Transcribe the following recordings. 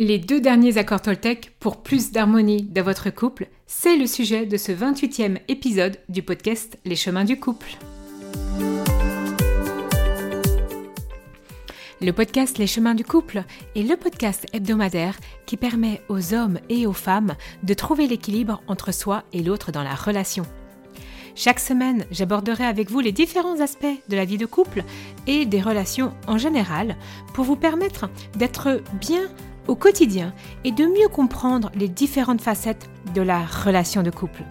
Les deux derniers accords Toltec pour plus d'harmonie dans votre couple, c'est le sujet de ce 28e épisode du podcast Les chemins du couple. Le podcast Les chemins du couple est le podcast hebdomadaire qui permet aux hommes et aux femmes de trouver l'équilibre entre soi et l'autre dans la relation. Chaque semaine, j'aborderai avec vous les différents aspects de la vie de couple et des relations en général pour vous permettre d'être bien au quotidien et de mieux comprendre les différentes facettes de la relation de couple.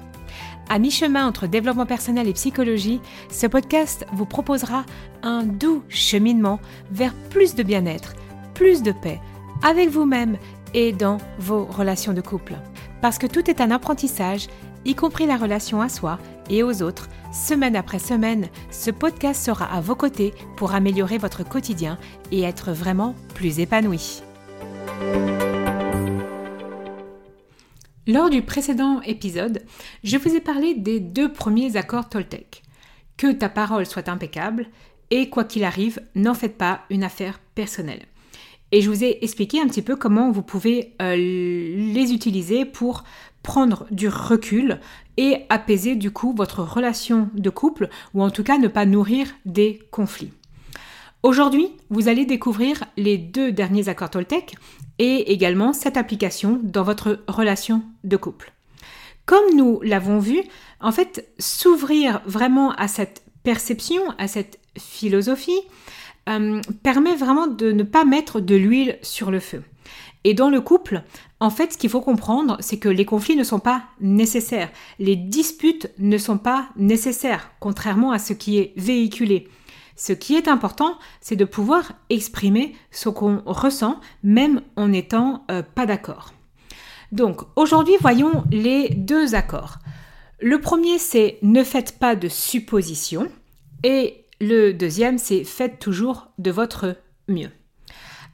À mi-chemin entre développement personnel et psychologie, ce podcast vous proposera un doux cheminement vers plus de bien-être, plus de paix, avec vous-même et dans vos relations de couple. Parce que tout est un apprentissage, y compris la relation à soi et aux autres, semaine après semaine, ce podcast sera à vos côtés pour améliorer votre quotidien et être vraiment plus épanoui. Lors du précédent épisode, je vous ai parlé des deux premiers accords Toltec. Que ta parole soit impeccable et quoi qu'il arrive, n'en faites pas une affaire personnelle. Et je vous ai expliqué un petit peu comment vous pouvez euh, les utiliser pour prendre du recul et apaiser du coup votre relation de couple ou en tout cas ne pas nourrir des conflits. Aujourd'hui, vous allez découvrir les deux derniers accords Toltec et également cette application dans votre relation de couple. Comme nous l'avons vu, en fait, s'ouvrir vraiment à cette perception, à cette philosophie, euh, permet vraiment de ne pas mettre de l'huile sur le feu. Et dans le couple, en fait, ce qu'il faut comprendre, c'est que les conflits ne sont pas nécessaires. Les disputes ne sont pas nécessaires, contrairement à ce qui est véhiculé. Ce qui est important, c'est de pouvoir exprimer ce qu'on ressent, même en n'étant euh, pas d'accord. Donc, aujourd'hui, voyons les deux accords. Le premier, c'est ne faites pas de suppositions. Et le deuxième, c'est faites toujours de votre mieux.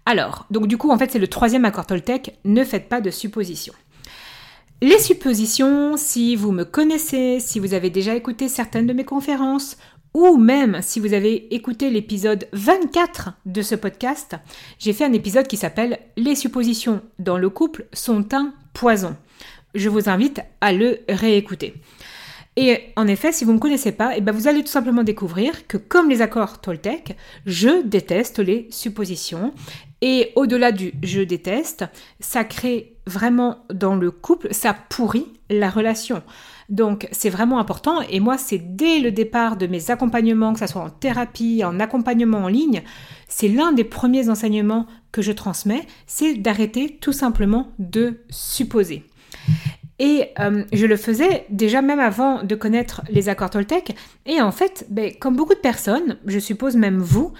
Alors, donc du coup, en fait, c'est le troisième accord Toltec, ne faites pas de suppositions. Les suppositions, si vous me connaissez, si vous avez déjà écouté certaines de mes conférences, ou même si vous avez écouté l'épisode 24 de ce podcast, j'ai fait un épisode qui s'appelle Les suppositions dans le couple sont un poison. Je vous invite à le réécouter. Et en effet, si vous ne me connaissez pas, et eh ben vous allez tout simplement découvrir que comme les accords Toltec, je déteste les suppositions. Et au-delà du je déteste, ça crée vraiment dans le couple, ça pourrit la relation. Donc c'est vraiment important et moi c'est dès le départ de mes accompagnements, que ce soit en thérapie, en accompagnement en ligne, c'est l'un des premiers enseignements que je transmets, c'est d'arrêter tout simplement de supposer. Et euh, je le faisais déjà même avant de connaître les accords Toltec. Et en fait, ben, comme beaucoup de personnes, je suppose même vous,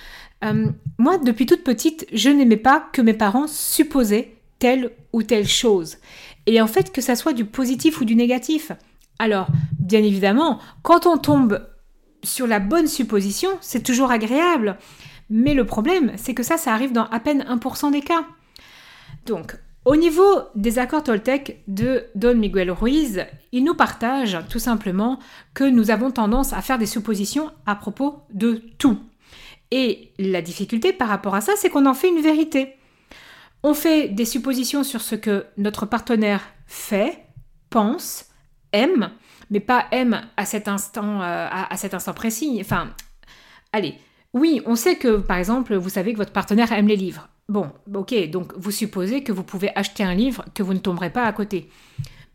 euh, moi, depuis toute petite, je n'aimais pas que mes parents supposaient telle ou telle chose. Et en fait, que ça soit du positif ou du négatif. Alors, bien évidemment, quand on tombe sur la bonne supposition, c'est toujours agréable. Mais le problème, c'est que ça, ça arrive dans à peine 1% des cas. Donc, au niveau des accords Toltec de Don Miguel Ruiz, il nous partage tout simplement que nous avons tendance à faire des suppositions à propos de tout. Et la difficulté par rapport à ça, c'est qu'on en fait une vérité. On fait des suppositions sur ce que notre partenaire fait, pense, aime, mais pas aime à cet instant, euh, à cet instant précis. Enfin, allez, oui, on sait que, par exemple, vous savez que votre partenaire aime les livres. Bon, ok, donc vous supposez que vous pouvez acheter un livre que vous ne tomberez pas à côté.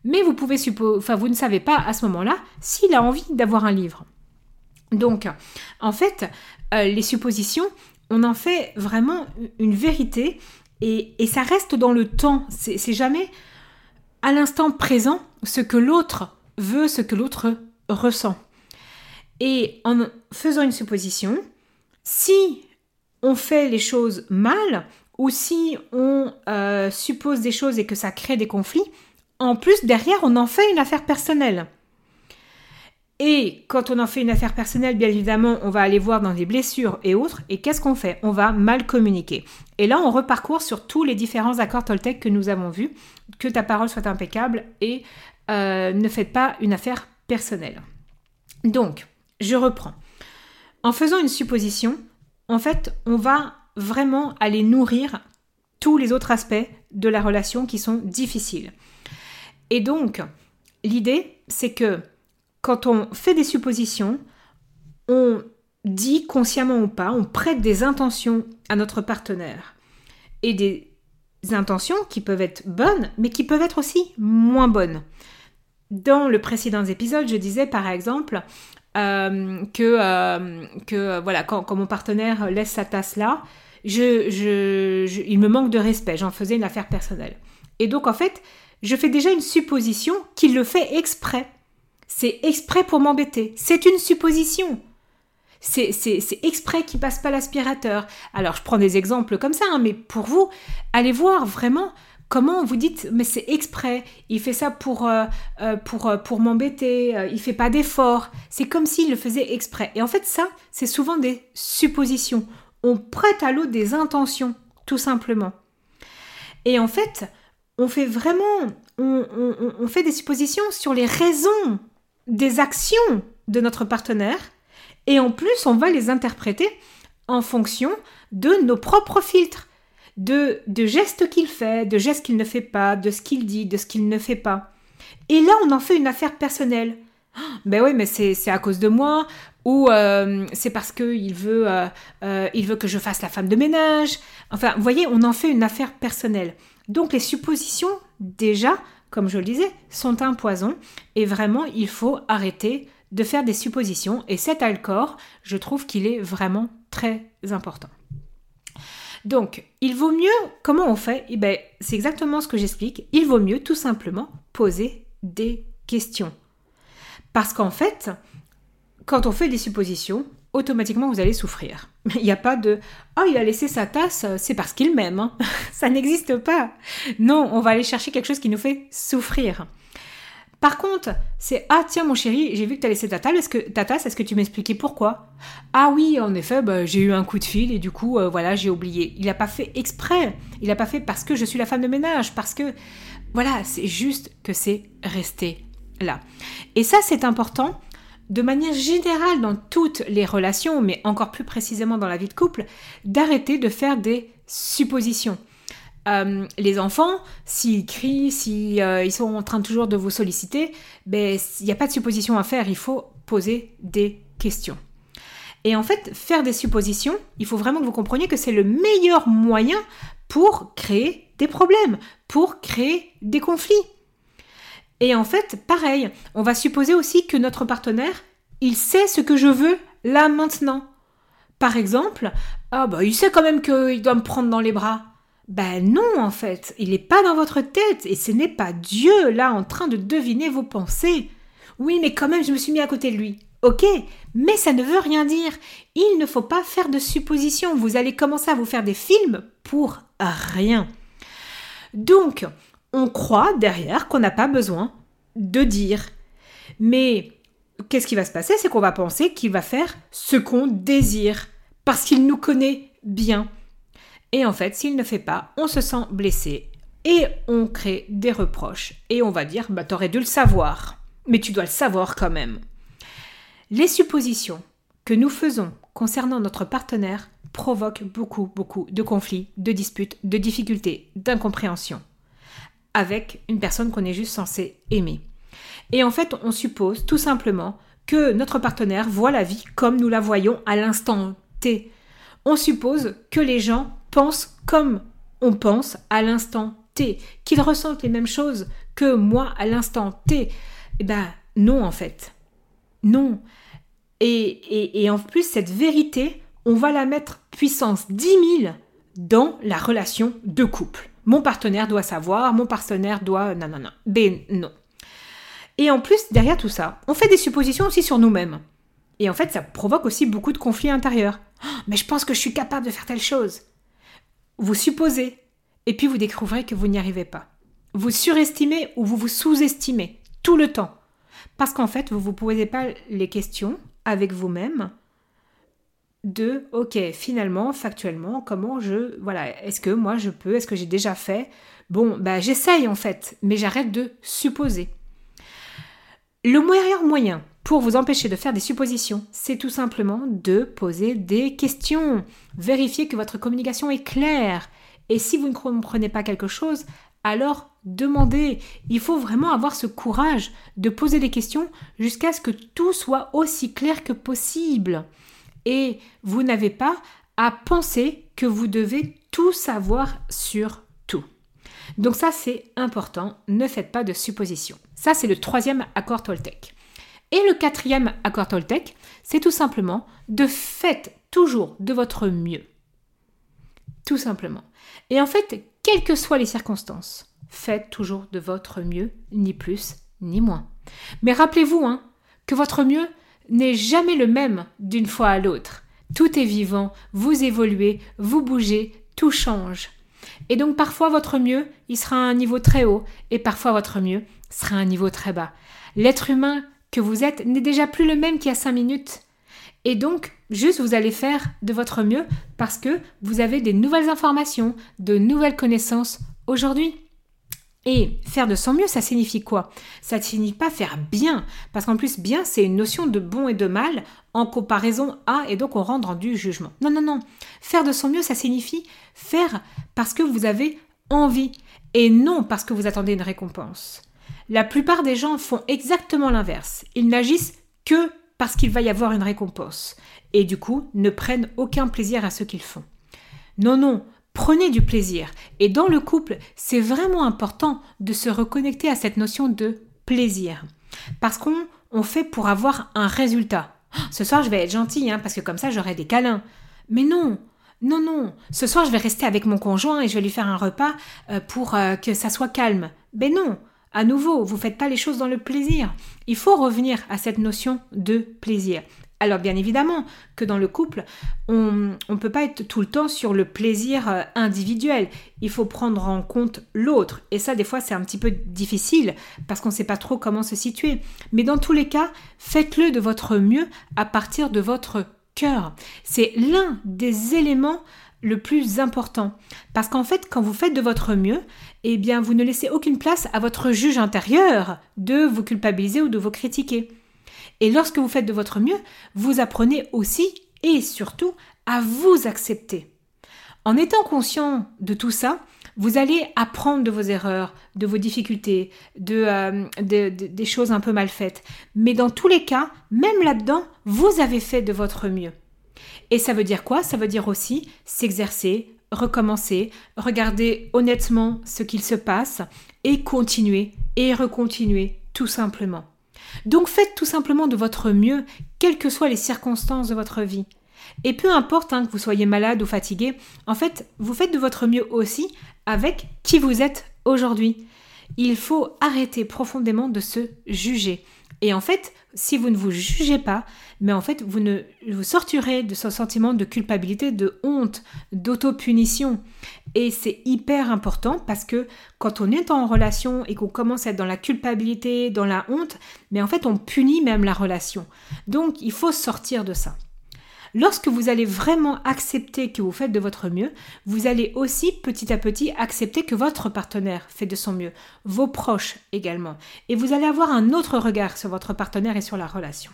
Mais vous pouvez enfin vous ne savez pas à ce moment-là s'il a envie d'avoir un livre. Donc, en fait, euh, les suppositions, on en fait vraiment une vérité et, et ça reste dans le temps. C'est jamais à l'instant présent ce que l'autre veut, ce que l'autre ressent. Et en faisant une supposition, si on fait les choses mal, ou si on euh, suppose des choses et que ça crée des conflits, en plus, derrière, on en fait une affaire personnelle. Et quand on en fait une affaire personnelle, bien évidemment, on va aller voir dans des blessures et autres. Et qu'est-ce qu'on fait? On va mal communiquer. Et là, on reparcourt sur tous les différents accords Toltec que nous avons vus. Que ta parole soit impeccable et euh, ne faites pas une affaire personnelle. Donc, je reprends. En faisant une supposition, en fait, on va vraiment aller nourrir tous les autres aspects de la relation qui sont difficiles. Et donc, l'idée, c'est que quand on fait des suppositions, on dit consciemment ou pas, on prête des intentions à notre partenaire. Et des intentions qui peuvent être bonnes, mais qui peuvent être aussi moins bonnes. Dans le précédent épisode, je disais par exemple euh, que, euh, quand, mon partenaire laisse sa tasse là, il me manque de respect, j'en faisais une affaire personnelle. Et donc en fait, je fais déjà une supposition qu'il le fait exprès. C'est exprès pour m'embêter. C'est une supposition. C'est exprès qu'il passe pas l'aspirateur. Alors je prends des exemples comme ça, hein, mais pour vous, allez voir vraiment comment vous dites mais c'est exprès, il fait ça pour, euh, euh, pour, euh, pour m'embêter, il fait pas d'effort. C'est comme s'il le faisait exprès. Et en fait ça, c'est souvent des suppositions. On prête à l'autre des intentions, tout simplement. Et en fait, on fait vraiment, on, fait des suppositions sur les raisons des actions de notre partenaire, et en plus, on va les interpréter en fonction de nos propres filtres, de, gestes qu'il fait, de gestes qu'il ne fait pas, de ce qu'il dit, de ce qu'il ne fait pas. Et là, on en fait une affaire personnelle. Ben oui, mais c'est à cause de moi, ou euh, c'est parce qu'il veut, euh, euh, veut que je fasse la femme de ménage. Enfin, vous voyez, on en fait une affaire personnelle. Donc les suppositions, déjà, comme je le disais, sont un poison et vraiment il faut arrêter de faire des suppositions et cet alcor, je trouve qu'il est vraiment très important. Donc, il vaut mieux, comment on fait? Eh ben, C'est exactement ce que j'explique. Il vaut mieux tout simplement poser des questions. Parce qu'en fait, quand on fait des suppositions, automatiquement vous allez souffrir. Il n'y a pas de oh il a laissé sa tasse, c'est parce qu'il m'aime. Hein. Ça n'existe pas. Non, on va aller chercher quelque chose qui nous fait souffrir. Par contre, c'est ah tiens mon chéri, j'ai vu que tu as laissé ta tasse, est-ce que ta est-ce que tu m'expliquais pourquoi? Ah oui, en effet, bah, j'ai eu un coup de fil et du coup euh, voilà, j'ai oublié. Il n'a pas fait exprès. Il n'a pas fait parce que je suis la femme de ménage, parce que voilà, c'est juste que c'est resté là. Et ça c'est important de manière générale dans toutes les relations, mais encore plus précisément dans la vie de couple, d'arrêter de faire des suppositions. Euh, les enfants, s'ils crient, s'ils euh, sont en train toujours de vous solliciter, ben, il n'y a pas de supposition à faire, il faut poser des questions. Et en fait, faire des suppositions, il faut vraiment que vous compreniez que c'est le meilleur moyen pour créer des problèmes, pour créer des conflits. Et en fait, pareil, on va supposer aussi que notre partenaire, il sait ce que je veux là maintenant. Par exemple, ah bah il sait quand même qu'il doit me prendre dans les bras. Ben non en fait, il n'est pas dans votre tête et ce n'est pas Dieu là en train de deviner vos pensées. Oui, mais quand même je me suis mis à côté de lui. Ok, mais ça ne veut rien dire. Il ne faut pas faire de suppositions. Vous allez commencer à vous faire des films pour rien. Donc, on croit derrière qu'on n'a pas besoin de dire. Mais qu'est-ce qui va se passer? C'est qu'on va penser qu'il va faire ce qu'on désire, parce qu'il nous connaît bien. Et en fait, s'il ne fait pas, on se sent blessé et on crée des reproches. Et on va dire, bah t'aurais dû le savoir, mais tu dois le savoir quand même. Les suppositions que nous faisons concernant notre partenaire provoquent beaucoup, beaucoup de conflits, de disputes, de difficultés, d'incompréhension avec une personne qu'on est juste censé aimer. Et en fait, on suppose tout simplement que notre partenaire voit la vie comme nous la voyons à l'instant T. On suppose que les gens pensent comme on pense à l'instant T, qu'ils ressentent les mêmes choses que moi à l'instant T. Eh ben non en fait. Non. Et, et en plus, cette vérité, on va la mettre puissance 10 000 dans la relation de couple. Mon partenaire doit savoir, mon partenaire doit... Non, non, non. Ben non. Et en plus, derrière tout ça, on fait des suppositions aussi sur nous-mêmes. Et en fait, ça provoque aussi beaucoup de conflits intérieurs. Oh, mais je pense que je suis capable de faire telle chose. Vous supposez, et puis vous découvrez que vous n'y arrivez pas. Vous surestimez ou vous vous sous-estimez tout le temps. Parce qu'en fait, vous ne vous posez pas les questions avec vous-même de OK, finalement, factuellement, comment je voilà, est-ce que moi je peux, est-ce que j'ai déjà fait? Bon, bah j'essaye en fait, mais j'arrête de supposer. Le meilleur moyen pour vous empêcher de faire des suppositions, c'est tout simplement de poser des questions. Vérifier que votre communication est claire Et si vous ne comprenez pas quelque chose, alors demandez. Il faut vraiment avoir ce courage de poser des questions jusqu'à ce que tout soit aussi clair que possible. Et vous n'avez pas à penser que vous devez tout savoir sur tout. Donc ça, c'est important. Ne faites pas de suppositions. Ça, c'est le troisième accord Toltec. Et le quatrième accord Toltec, c'est tout simplement de faites toujours de votre mieux. Tout simplement. Et en fait, quelles que soient les circonstances, faites toujours de votre mieux, ni plus ni moins. Mais rappelez-vous hein, que votre mieux n'est jamais le même d'une fois à l'autre. Tout est vivant, vous évoluez, vous bougez, tout change. Et donc parfois votre mieux, il sera à un niveau très haut, et parfois votre mieux sera à un niveau très bas. L'être humain que vous êtes n'est déjà plus le même qu'il y a cinq minutes. Et donc, juste vous allez faire de votre mieux parce que vous avez des nouvelles informations, de nouvelles connaissances aujourd'hui. Et faire de son mieux, ça signifie quoi? Ça signifie pas faire bien, parce qu'en plus, bien, c'est une notion de bon et de mal en comparaison à, et donc on rentre du jugement. Non, non, non. Faire de son mieux, ça signifie faire parce que vous avez envie, et non parce que vous attendez une récompense. La plupart des gens font exactement l'inverse. Ils n'agissent que parce qu'il va y avoir une récompense, et du coup ne prennent aucun plaisir à ce qu'ils font. Non, non, Prenez du plaisir. Et dans le couple, c'est vraiment important de se reconnecter à cette notion de plaisir. Parce qu'on on fait pour avoir un résultat. Ce soir, je vais être gentil, hein, parce que comme ça, j'aurai des câlins. Mais non, non, non. Ce soir, je vais rester avec mon conjoint et je vais lui faire un repas euh, pour euh, que ça soit calme. Mais non. À nouveau, vous ne faites pas les choses dans le plaisir. Il faut revenir à cette notion de plaisir. Alors bien évidemment que dans le couple, on ne peut pas être tout le temps sur le plaisir euh, individuel. Il faut prendre en compte l'autre. Et ça, des fois, c'est un petit peu difficile parce qu'on ne sait pas trop comment se situer. Mais dans tous les cas, faites-le de votre mieux à partir de votre cœur. C'est l'un des éléments le plus important. Parce qu'en fait, quand vous faites de votre mieux, eh bien, vous ne laissez aucune place à votre juge intérieur de vous culpabiliser ou de vous critiquer. Et lorsque vous faites de votre mieux, vous apprenez aussi et surtout à vous accepter. En étant conscient de tout ça, vous allez apprendre de vos erreurs, de vos difficultés, de, euh, des choses un peu mal faites. Mais dans tous les cas, même là-dedans, vous avez fait de votre mieux. Et ça veut dire quoi? Ça veut dire aussi s'exercer, recommencer, regarder honnêtement ce qu'il se passe et continuer et recontinuer tout simplement. Donc faites tout simplement de votre mieux, quelles que soient les circonstances de votre vie. Et peu importe hein, que vous soyez malade ou fatigué, en fait, vous faites de votre mieux aussi avec qui vous êtes aujourd'hui. Il faut arrêter profondément de se juger. Et en fait, si vous ne vous jugez pas, mais en fait, vous vous sortirez de ce sentiment de culpabilité, de honte, d'autopunition. Et c'est hyper important parce que quand on est en relation et qu'on commence à être dans la culpabilité, dans la honte, mais en fait, on punit même la relation. Donc, il faut sortir de ça. Lorsque vous allez vraiment accepter que vous faites de votre mieux, vous allez aussi petit à petit accepter que votre partenaire fait de son mieux, vos proches également. Et vous allez avoir un autre regard sur votre partenaire et sur la relation.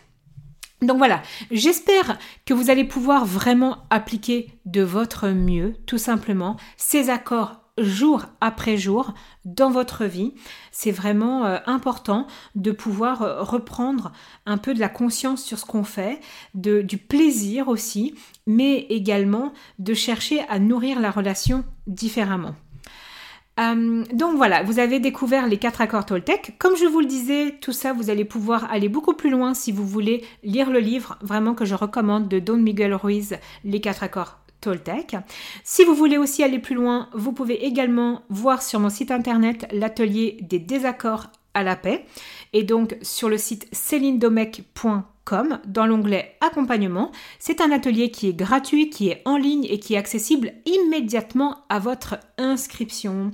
Donc voilà, j'espère que vous allez pouvoir vraiment appliquer de votre mieux, tout simplement, ces accords jour après jour dans votre vie. C'est vraiment euh, important de pouvoir euh, reprendre un peu de la conscience sur ce qu'on fait, de, du plaisir aussi, mais également de chercher à nourrir la relation différemment. Euh, donc voilà, vous avez découvert les quatre accords Toltec. Comme je vous le disais, tout ça, vous allez pouvoir aller beaucoup plus loin si vous voulez lire le livre, vraiment que je recommande, de Don Miguel Ruiz, les quatre accords Toltec. Si vous voulez aussi aller plus loin, vous pouvez également voir sur mon site internet l'atelier des désaccords à la paix et donc sur le site célinedomec.com dans l'onglet accompagnement. C'est un atelier qui est gratuit, qui est en ligne et qui est accessible immédiatement à votre inscription.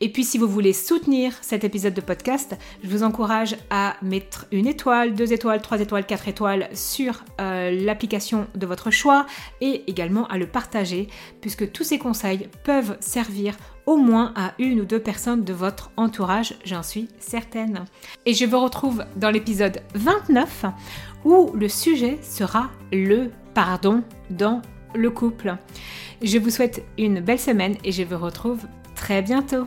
Et puis si vous voulez soutenir cet épisode de podcast, je vous encourage à mettre une étoile, deux étoiles, trois étoiles, quatre étoiles sur euh, l'application de votre choix et également à le partager puisque tous ces conseils peuvent servir au moins à une ou deux personnes de votre entourage, j'en suis certaine. Et je vous retrouve dans l'épisode 29 où le sujet sera le pardon dans le couple. Je vous souhaite une belle semaine et je vous retrouve très bientôt.